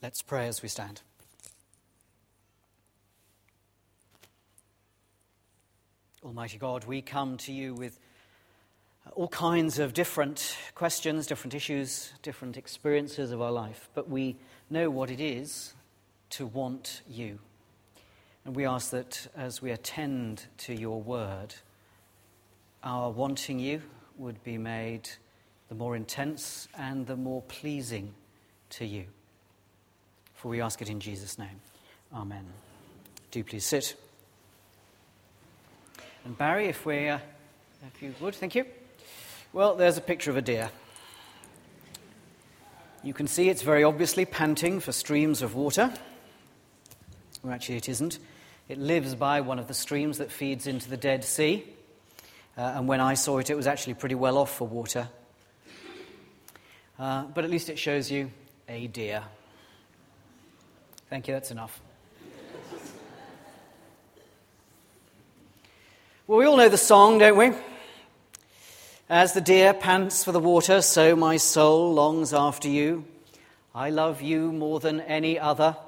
Let's pray as we stand. Almighty God, we come to you with all kinds of different questions, different issues, different experiences of our life, but we know what it is to want you. And we ask that as we attend to your word, our wanting you would be made the more intense and the more pleasing to you. For we ask it in Jesus' name. Amen. Do please sit. And Barry, if we, uh, if you would, thank you. Well, there's a picture of a deer. You can see it's very obviously panting for streams of water. Well, actually, it isn't. It lives by one of the streams that feeds into the Dead Sea. Uh, and when I saw it, it was actually pretty well off for water. Uh, but at least it shows you a deer. Thank you, that's enough. well, we all know the song, don't we? As the deer pants for the water, so my soul longs after you. I love you more than any other.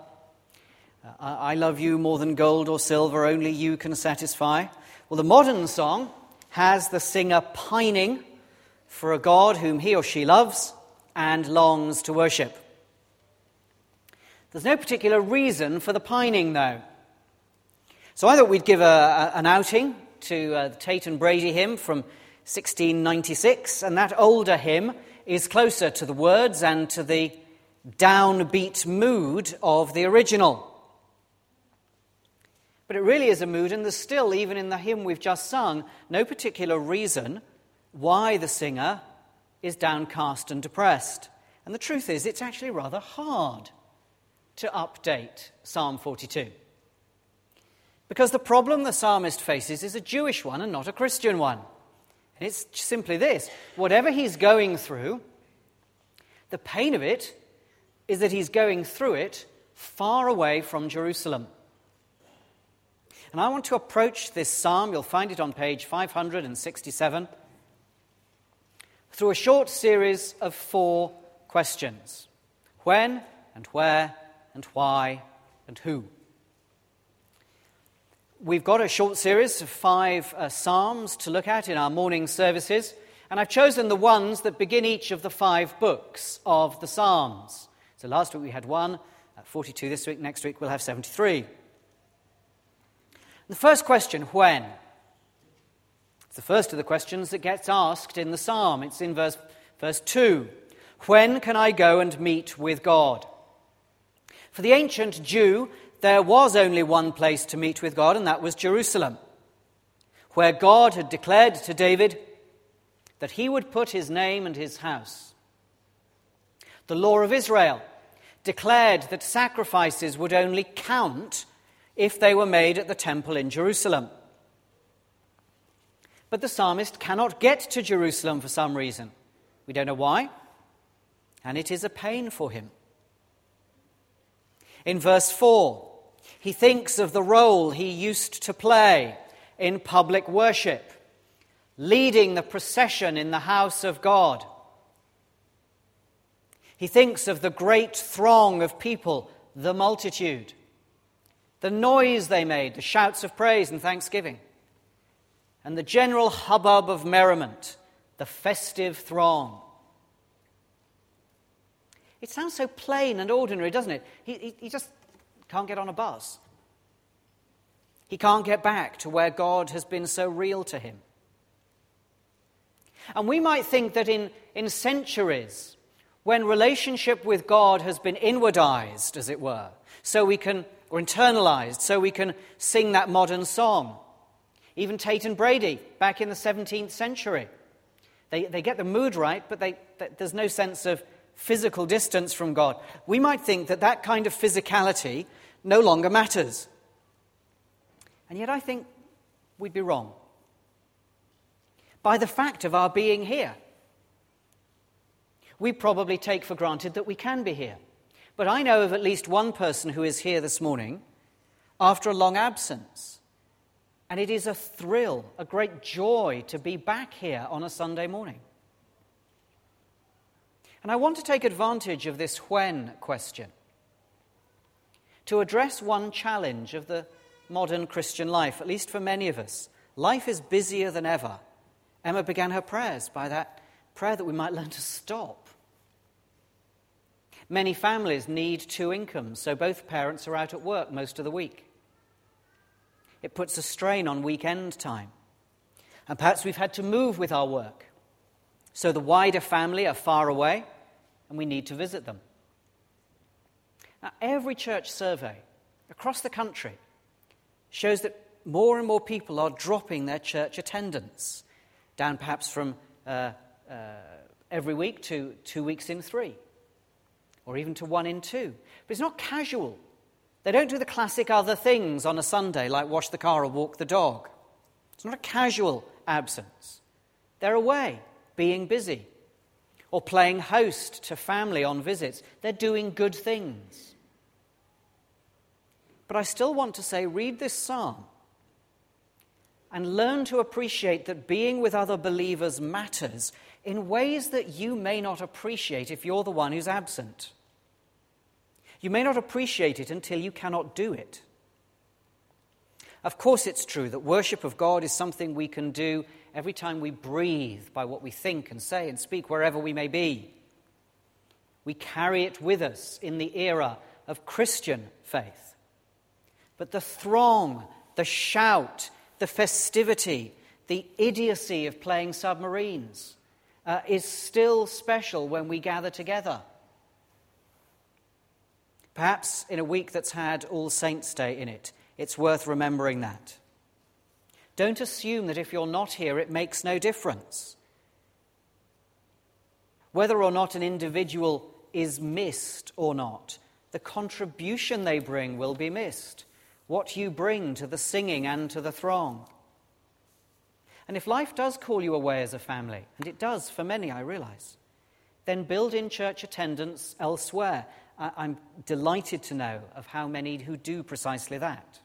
Uh, I love you more than gold or silver, only you can satisfy. Well, the modern song has the singer pining for a God whom he or she loves and longs to worship. There's no particular reason for the pining, though. So I thought we'd give a, a, an outing to uh, the Tate and Brady hymn from 1696, and that older hymn is closer to the words and to the downbeat mood of the original. But it really is a mood, and there's still, even in the hymn we've just sung, no particular reason why the singer is downcast and depressed. And the truth is, it's actually rather hard to update Psalm 42. Because the problem the psalmist faces is a Jewish one and not a Christian one. And it's simply this whatever he's going through, the pain of it is that he's going through it far away from Jerusalem. And I want to approach this psalm, you'll find it on page 567, through a short series of four questions when and where and why and who. We've got a short series of five uh, Psalms to look at in our morning services, and I've chosen the ones that begin each of the five books of the Psalms. So last week we had one, uh, 42 this week, next week we'll have 73. The first question, when? It's the first of the questions that gets asked in the psalm. It's in verse, verse 2. When can I go and meet with God? For the ancient Jew, there was only one place to meet with God, and that was Jerusalem, where God had declared to David that he would put his name and his house. The law of Israel declared that sacrifices would only count if they were made at the temple in Jerusalem. But the psalmist cannot get to Jerusalem for some reason. We don't know why, and it is a pain for him. In verse 4, he thinks of the role he used to play in public worship, leading the procession in the house of God. He thinks of the great throng of people, the multitude, the noise they made, the shouts of praise and thanksgiving, and the general hubbub of merriment, the festive throng. It sounds so plain and ordinary, doesn't it? He, he, he, just can't get on a bus. He can't get back to where God has been so real to him. And we might think that in, in centuries, when relationship with God has been inwardized, as it were, so we can, or internalized, so we can sing that modern song. Even Tate and Brady, back in the 17th century. They, they get the mood right, but they, there's no sense of physical distance from God, we might think that that kind of physicality no longer matters. And yet I think we'd be wrong. By the fact of our being here, we probably take for granted that we can be here. But I know of at least one person who is here this morning after a long absence. And it is a thrill, a great joy to be back here on a Sunday morning. And I want to take advantage of this when question to address one challenge of the modern Christian life, at least for many of us. Life is busier than ever. Emma began her prayers by that prayer that we might learn to stop. Many families need two incomes, so both parents are out at work most of the week. It puts a strain on weekend time. And perhaps we've had to move with our work. So the wider family are far away, and we need to visit them. Now, every church survey across the country shows that more and more people are dropping their church attendance, down perhaps from uh, uh, every week to two weeks in three, or even to one in two. But it's not casual. They don't do the classic other things on a Sunday, like wash the car or walk the dog. It's not a casual absence. They're away, being busy, or playing host to family on visits. They're doing good things. But I still want to say read this psalm and learn to appreciate that being with other believers matters in ways that you may not appreciate if you're the one who's absent. You may not appreciate it until you cannot do it. Of course, it's true that worship of God is something we can do every time we breathe by what we think and say and speak wherever we may be. We carry it with us in the era of Christian faith. But the throng, the shout, the festivity, the idiocy of playing submarines uh, is still special when we gather together. Perhaps in a week that's had All Saints' Day in it, it's worth remembering that. Don't assume that if you're not here, it makes no difference. Whether or not an individual is missed or not, the contribution they bring will be missed. What you bring to the singing and to the throng. And if life does call you away as a family, and it does for many, I realize, then build in church attendance elsewhere I'm delighted to know of how many who do precisely that.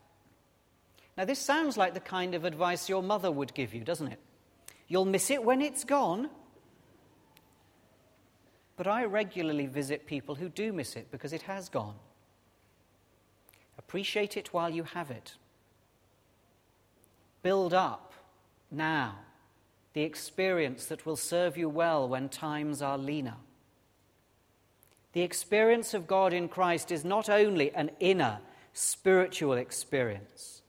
Now, this sounds like the kind of advice your mother would give you, doesn't it? You'll miss it when it's gone. But I regularly visit people who do miss it because it has gone. Appreciate it while you have it. Build up now the experience that will serve you well when times are leaner. The experience of God in Christ is not only an inner spiritual experience,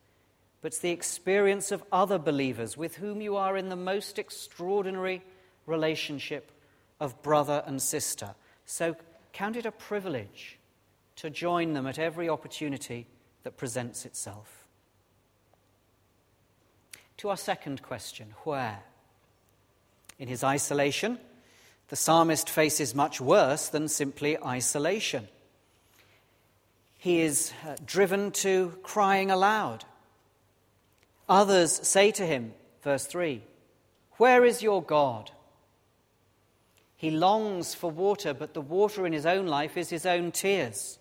but it's the experience of other believers with whom you are in the most extraordinary relationship of brother and sister. So count it a privilege to join them at every opportunity that presents itself. To our second question where? In his isolation, the psalmist faces much worse than simply isolation. He is uh, driven to crying aloud. Others say to him, verse 3, Where is your God? He longs for water, but the water in his own life is his own tears,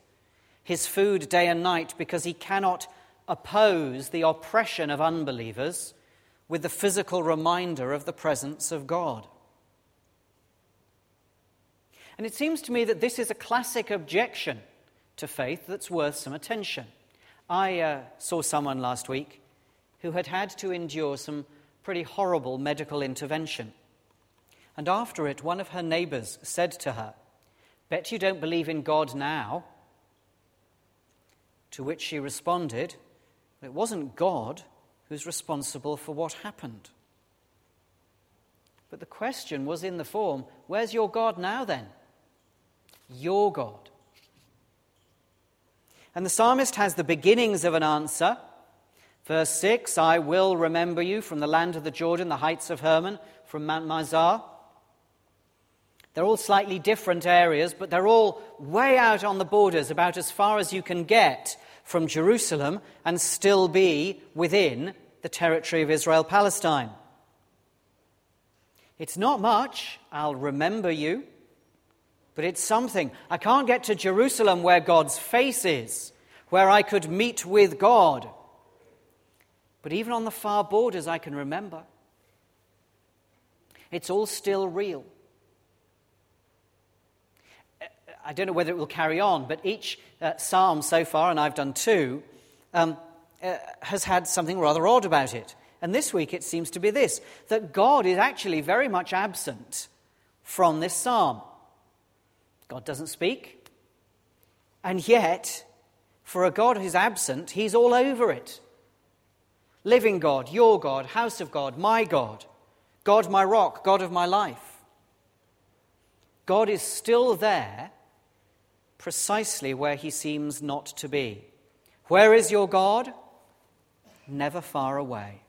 his food day and night, because he cannot oppose the oppression of unbelievers with the physical reminder of the presence of God. And it seems to me that this is a classic objection to faith that's worth some attention. I uh, saw someone last week who had had to endure some pretty horrible medical intervention. And after it, one of her neighbors said to her, Bet you don't believe in God now. To which she responded, It wasn't God who's responsible for what happened. But the question was in the form, Where's your God now then? your God. And the psalmist has the beginnings of an answer. Verse 6 I will remember you from the land of the Jordan, the heights of Hermon, from Mount Mizar. They're all slightly different areas, but they're all way out on the borders, about as far as you can get from Jerusalem and still be within the territory of Israel Palestine. It's not much. I'll remember you but it's something. I can't get to Jerusalem where God's face is, where I could meet with God. But even on the far borders, I can remember. It's all still real. I don't know whether it will carry on, but each uh, psalm so far, and I've done two, um, uh, has had something rather odd about it. And this week it seems to be this that God is actually very much absent from this psalm. God doesn't speak, and yet, for a God who's absent, he's all over it. Living God, your God, house of God, my God, God my rock, God of my life. God is still there precisely where he seems not to be. Where is your God? Never far away.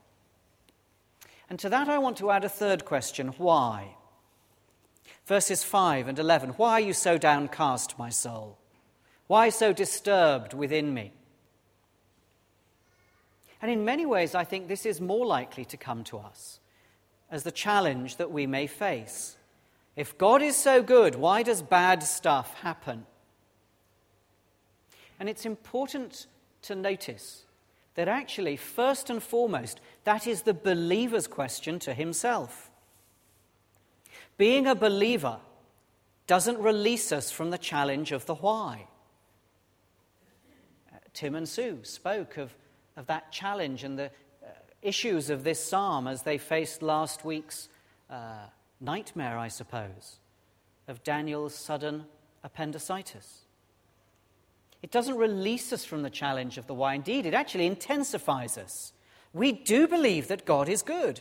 And to that, I want to add a third question why? Verses 5 and 11 Why are you so downcast, my soul? Why so disturbed within me? And in many ways, I think this is more likely to come to us as the challenge that we may face. If God is so good, why does bad stuff happen? And it's important to notice that actually, first and foremost, that is the believer's question to himself. Being a believer doesn't release us from the challenge of the why. Tim and Sue spoke of, of that challenge and the uh, issues of this psalm as they faced last week's uh, nightmare, I suppose, of Daniel's sudden appendicitis. It doesn't release us from the challenge of the why. Indeed, it actually intensifies us. We do believe that God is good.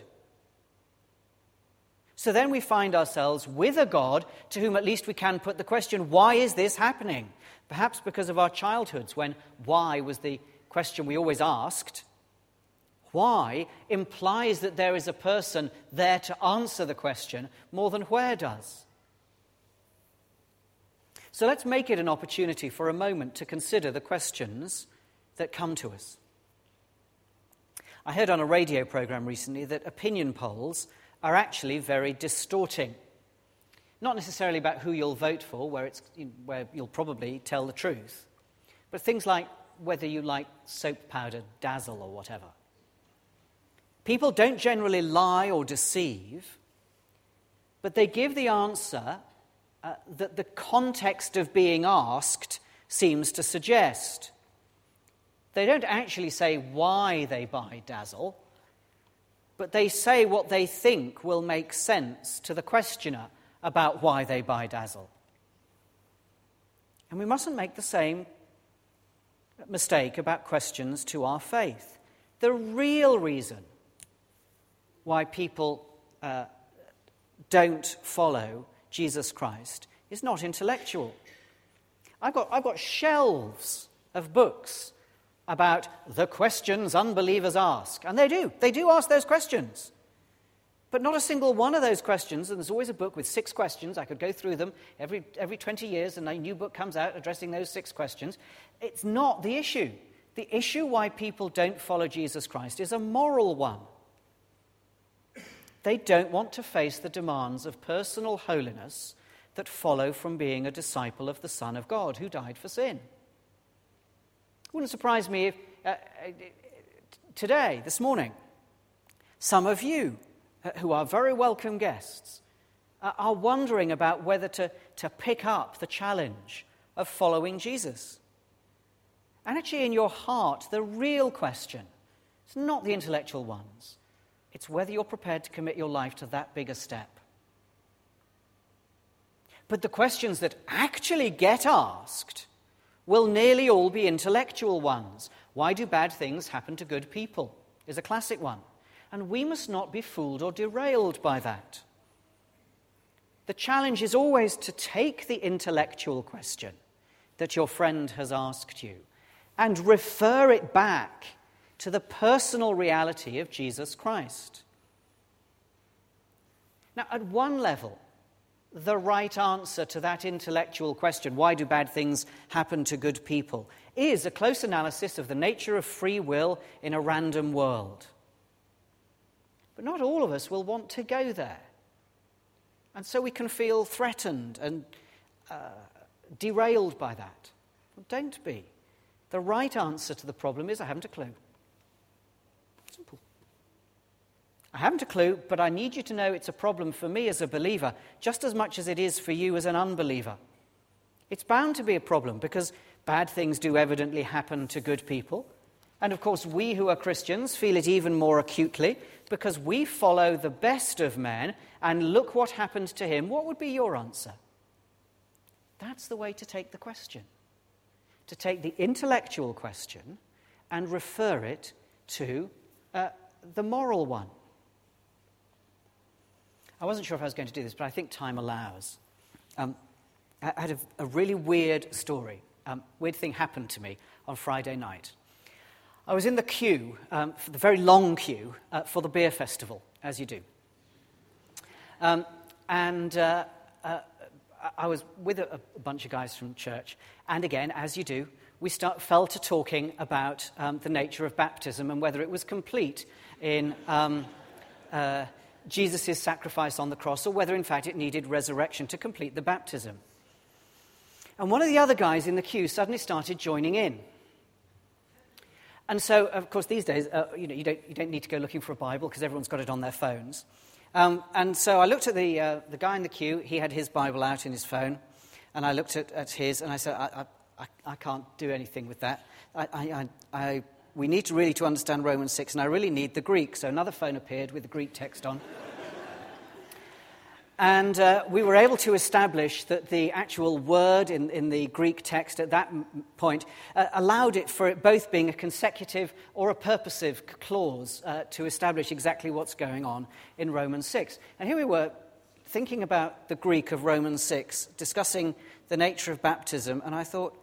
So then we find ourselves with a God to whom at least we can put the question, why is this happening? Perhaps because of our childhoods, when why was the question we always asked. Why implies that there is a person there to answer the question more than where does. So let's make it an opportunity for a moment to consider the questions that come to us. I heard on a radio program recently that opinion polls are actually very distorting. Not necessarily about who you'll vote for, where, it's, where you'll probably tell the truth, but things like whether you like soap powder, dazzle, or whatever. People don't generally lie or deceive, but they give the answer uh, that the context of being asked seems to suggest. They don't actually say why they buy Dazzle, but they say what they think will make sense to the questioner about why they buy Dazzle. And we mustn't make the same mistake about questions to our faith. The real reason why people uh, don't follow Jesus Christ is not intellectual. I've got, I've got shelves of books about the questions unbelievers ask. And they do. They do ask those questions. But not a single one of those questions, and there's always a book with six questions. I could go through them every, every 20 years, and a new book comes out addressing those six questions. It's not the issue. The issue why people don't follow Jesus Christ is a moral one. They don't want to face the demands of personal holiness that follow from being a disciple of the Son of God who died for sin. It wouldn't surprise me if uh, uh, today, this morning, some of you who are very welcome guests uh, are wondering about whether to, to pick up the challenge of following Jesus. And actually, in your heart, the real question, it's not the intellectual ones, it's whether you're prepared to commit your life to that bigger step. But the questions that actually get asked will nearly all be intellectual ones. Why do bad things happen to good people? Is a classic one. And we must not be fooled or derailed by that. The challenge is always to take the intellectual question that your friend has asked you and refer it back to the personal reality of Jesus Christ. Now, at one level, the right answer to that intellectual question, why do bad things happen to good people, is a close analysis of the nature of free will in a random world. But not all of us will want to go there. And so we can feel threatened and uh, derailed by that. Well, don't be. The right answer to the problem is I haven't a clue. Simple. I haven't a clue, but I need you to know it's a problem for me as a believer, just as much as it is for you as an unbeliever. It's bound to be a problem because bad things do evidently happen to good people. And of course, we who are Christians feel it even more acutely because we follow the best of men and look what happened to him. What would be your answer? That's the way to take the question. To take the intellectual question and refer it to uh, the moral one. I wasn't sure if I was going to do this, but I think time allows. Um, I had a, a, really weird story. Um, weird thing happened to me on Friday night. I was in the queue, um, the very long queue, uh, for the beer festival, as you do. Um, and uh, uh, I was with a, a, bunch of guys from church, and again, as you do, we start, fell to talking about um, the nature of baptism and whether it was complete in um, uh, Jesus' sacrifice on the cross, or whether in fact it needed resurrection to complete the baptism. And one of the other guys in the queue suddenly started joining in. And so, of course, these days, uh, you, know, you, don't, you don't need to go looking for a Bible because everyone's got it on their phones. Um, and so I looked at the, uh, the guy in the queue. He had his Bible out in his phone. And I looked at, at his and I said, I, I, I can't do anything with that. I, I, I, we need to really to understand Romans 6, and I really need the Greek. So another phone appeared with the Greek text on. And uh, we were able to establish that the actual word in, in the Greek text at that point uh, allowed it for it both being a consecutive or a purposive clause uh, to establish exactly what's going on in Romans 6. And here we were thinking about the Greek of Romans 6, discussing the nature of baptism, and I thought,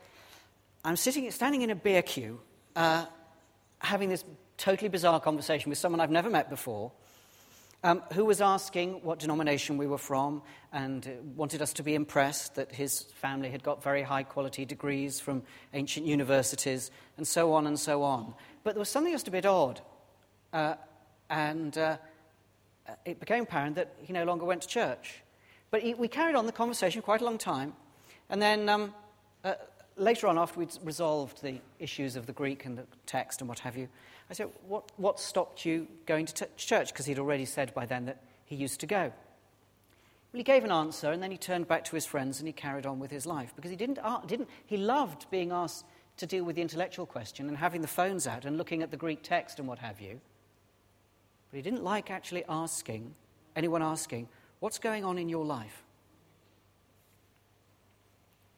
I'm sitting, standing in a beer queue, uh, having this totally bizarre conversation with someone I've never met before um, who was asking what denomination we were from and uh, wanted us to be impressed that his family had got very high quality degrees from ancient universities, and so on and so on. But there was something just a bit odd. Uh, and uh, it became apparent that he no longer went to church. But he, we carried on the conversation quite a long time. And then um, uh, later on, after we'd resolved the issues of the Greek and the text and what have you, I said, What, what stopped you going to t- church? Because he'd already said by then that he used to go. Well, he gave an answer and then he turned back to his friends and he carried on with his life because he didn't, didn't he loved being asked to deal with the intellectual question and having the phones out and looking at the Greek text and what have you. But he didn't like actually asking, anyone asking, what's going on in your life?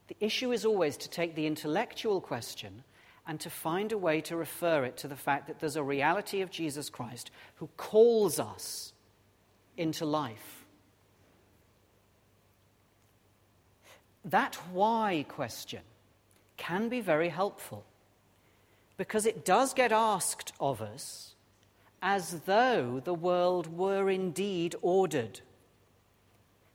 The issue is always to take the intellectual question and to find a way to refer it to the fact that there's a reality of Jesus Christ who calls us into life. That why question can be very helpful because it does get asked of us as though the world were indeed ordered.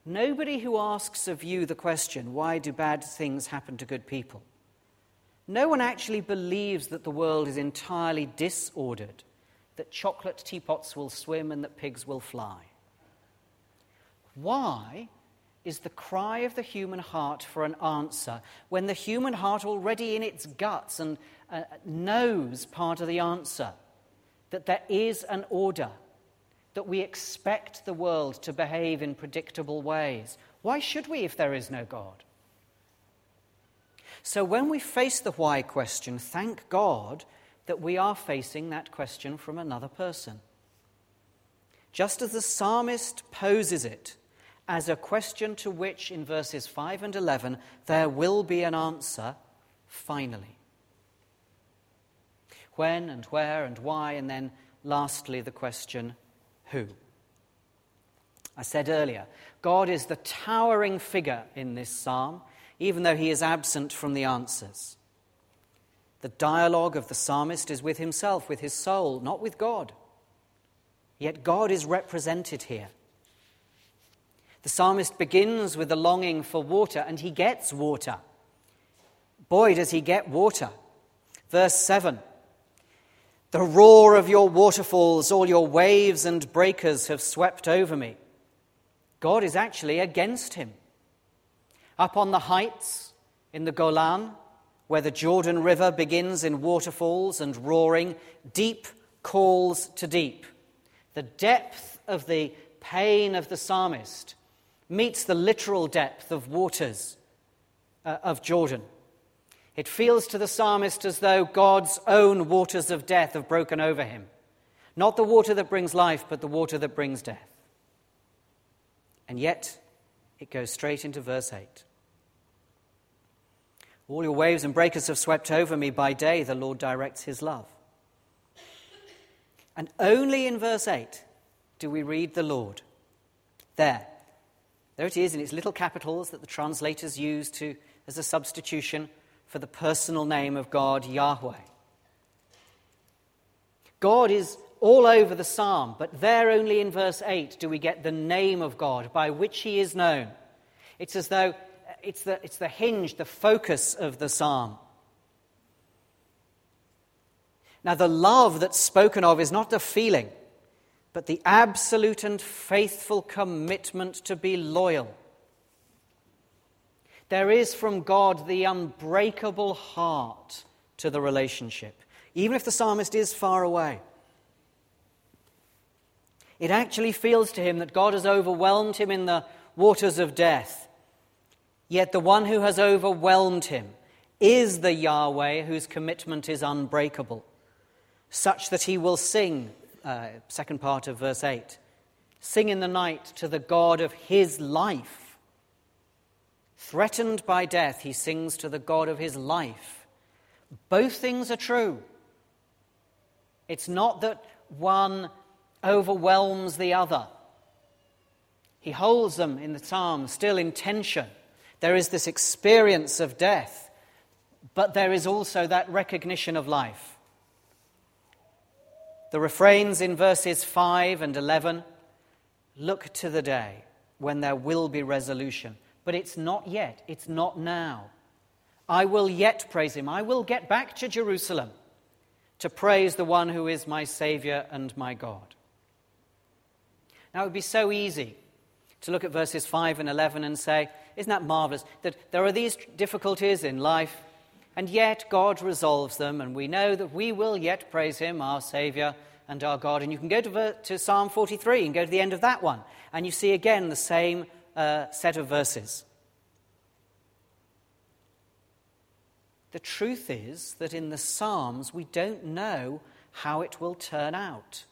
Nobody who asks of you the question, why do bad things happen to good people? No one actually believes that the world is entirely disordered, that chocolate teapots will swim and that pigs will fly. Why is the cry of the human heart for an answer when the human heart already in its guts and uh, knows part of the answer that there is an order that we expect the world to behave in predictable ways why should we if there is no god so when we face the why question, thank God that we are facing that question from another person. Just as the psalmist poses it as a question to which, in verses 5 and 11, there will be an answer finally. When and where and why, and then lastly, the question who. I said earlier, God is the towering figure in this psalm even though he is absent from the answers. The dialogue of the psalmist is with himself, with his soul, not with God. Yet God is represented here. The psalmist begins with a longing for water, and he gets water. Boy, does he get water. Verse 7 The roar of your waterfalls, all your waves and breakers have swept over me. God is actually against him. Up on the heights in the Golan, where the Jordan River begins in waterfalls and roaring, deep calls to deep. The depth of the pain of the psalmist meets the literal depth of waters. uh, of Jordan. It feels to the psalmist as though God's own waters of death have broken over him. Not the water that brings life, but the water that brings death. And yet, it goes straight into verse 8. All your waves and breakers have swept over me. By day, the Lord directs his love. And only in verse 8 do we read the Lord. There. There it is in its little capitals that the translators use to, as a substitution for the personal name of God, Yahweh. God is all over the psalm, but there only in verse 8 do we get the name of God by which he is known. It's as though it's the, it's the hinge, the focus of the psalm. Now, the love that's spoken of is not a feeling, but the absolute and faithful commitment to be loyal. There is from God the unbreakable heart to the relationship, even if the psalmist is far away. It actually feels to him that God has overwhelmed him in the waters of death. Yet the one who has overwhelmed him is the Yahweh whose commitment is unbreakable, such that he will sing uh, second part of verse 8. Sing in the night to the God of his life. Threatened by death, he sings to the God of his life. Both things are true. It's not that one overwhelms the other. He holds them in the psalm still in tension. There is this experience of death, but there is also that recognition of life. The refrains in verses 5 and 11 look to the day when there will be resolution. But it's not yet, it's not now. I will yet praise him. I will get back to Jerusalem to praise the one who is my Savior and my God. Now, it would be so easy to look at verses 5 and 11 and say, Isn't that marvelous? That there are these difficulties in life, and yet God resolves them, and we know that we will yet praise Him, our Saviour and our God. And you can go to, to Psalm 43 and go to the end of that one, and you see again the same uh, set of verses. The truth is that in the Psalms, we don't know how it will turn out.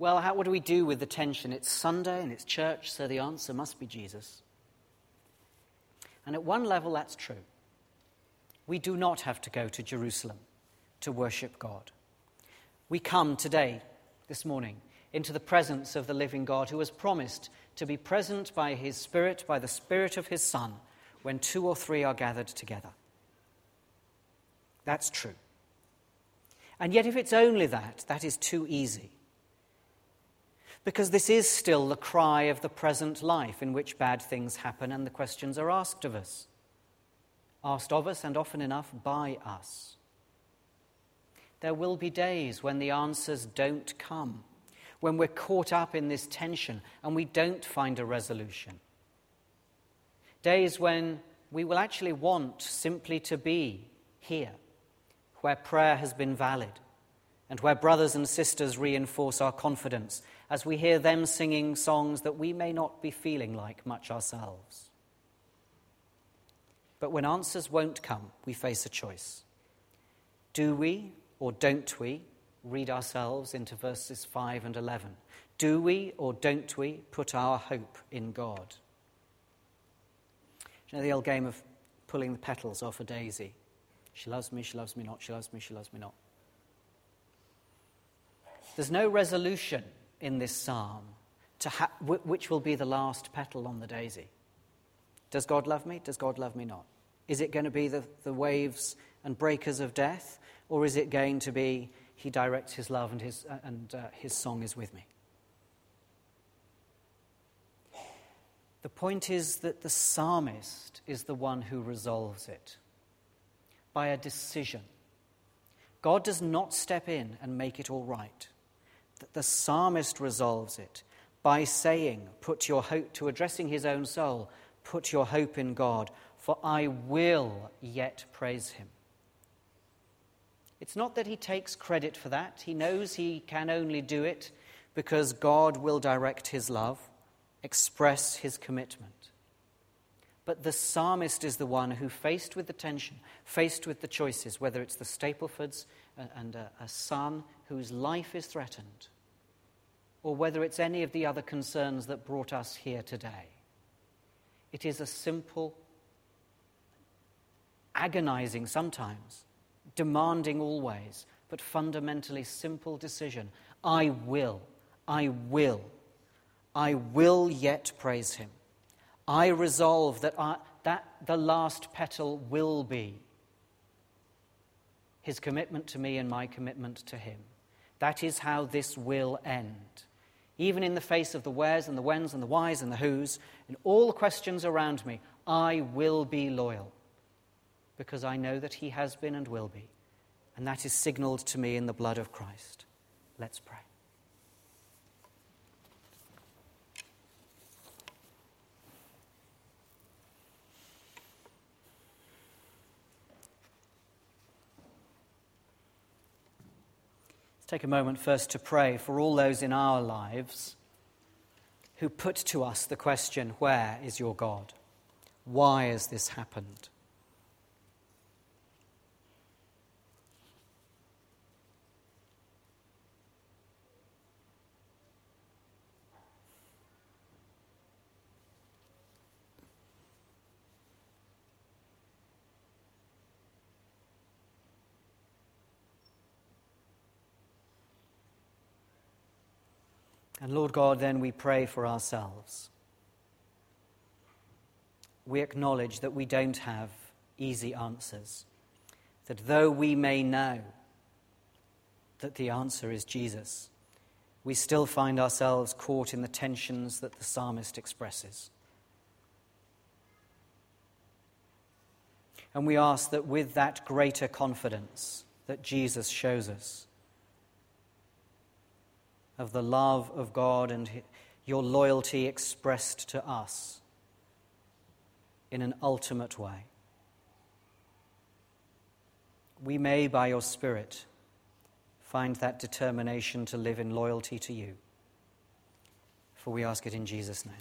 Well, how, what do we do with the tension? It's Sunday and it's church, so the answer must be Jesus. And at one level, that's true. We do not have to go to Jerusalem to worship God. We come today, this morning, into the presence of the living God who has promised to be present by his Spirit, by the Spirit of his Son, when two or three are gathered together. That's true. And yet, if it's only that, that is too easy. Because this is still the cry of the present life in which bad things happen and the questions are asked of us. Asked of us and often enough by us. There will be days when the answers don't come, when we're caught up in this tension and we don't find a resolution. Days when we will actually want simply to be here, where prayer has been valid, and where brothers and sisters reinforce our confidence as we hear them singing songs that we may not be feeling like much ourselves. But when answers won't come, we face a choice. Do we or don't we read ourselves into verses 5 and 11? Do we or don't we put our hope in God? You know the old game of pulling the petals off a daisy? She loves me, she loves me not, she loves me, she loves me not. There's no resolution in this psalm, ha- which will be the last petal on the daisy. Does God love me? Does God love me not? Is it going to be the, the waves and breakers of death? Or is it going to be he directs his love and his, uh, and, uh, his song is with me? The point is that the psalmist is the one who resolves it by a decision. God does not step in and make it all right that the psalmist resolves it by saying, Put your hope, to addressing his own soul, put your hope in God, for I will yet praise him. It's not that he takes credit for that. He knows he can only do it because God will direct his love, express his commitment. But the psalmist is the one who, faced with the tension, faced with the choices, whether it's the Staplefords uh, and a, a son whose life is threatened, or whether it's any of the other concerns that brought us here today, it is a simple, agonizing sometimes, demanding always, but fundamentally simple decision. I will, I will, I will yet praise him. I resolve that, I, that the last petal will be his commitment to me and my commitment to him. That is how this will end. Even in the face of the wheres and the whens and the whys and the whos, and all the questions around me, I will be loyal because I know that he has been and will be. And that is signaled to me in the blood of Christ. Let's pray. Let's take a moment first to pray for all those in our lives who put to us the question, Where is your God? Why has this happened? And Lord God, then we pray for ourselves. We acknowledge that we don't have easy answers, that though we may know that the answer is Jesus, we still find ourselves caught in the tensions that the psalmist expresses. And we ask that with that greater confidence that Jesus shows us, of the love of God and your loyalty expressed to us in an ultimate way. We may, by your Spirit, find that determination to live in loyalty to you. For we ask it in Jesus' name.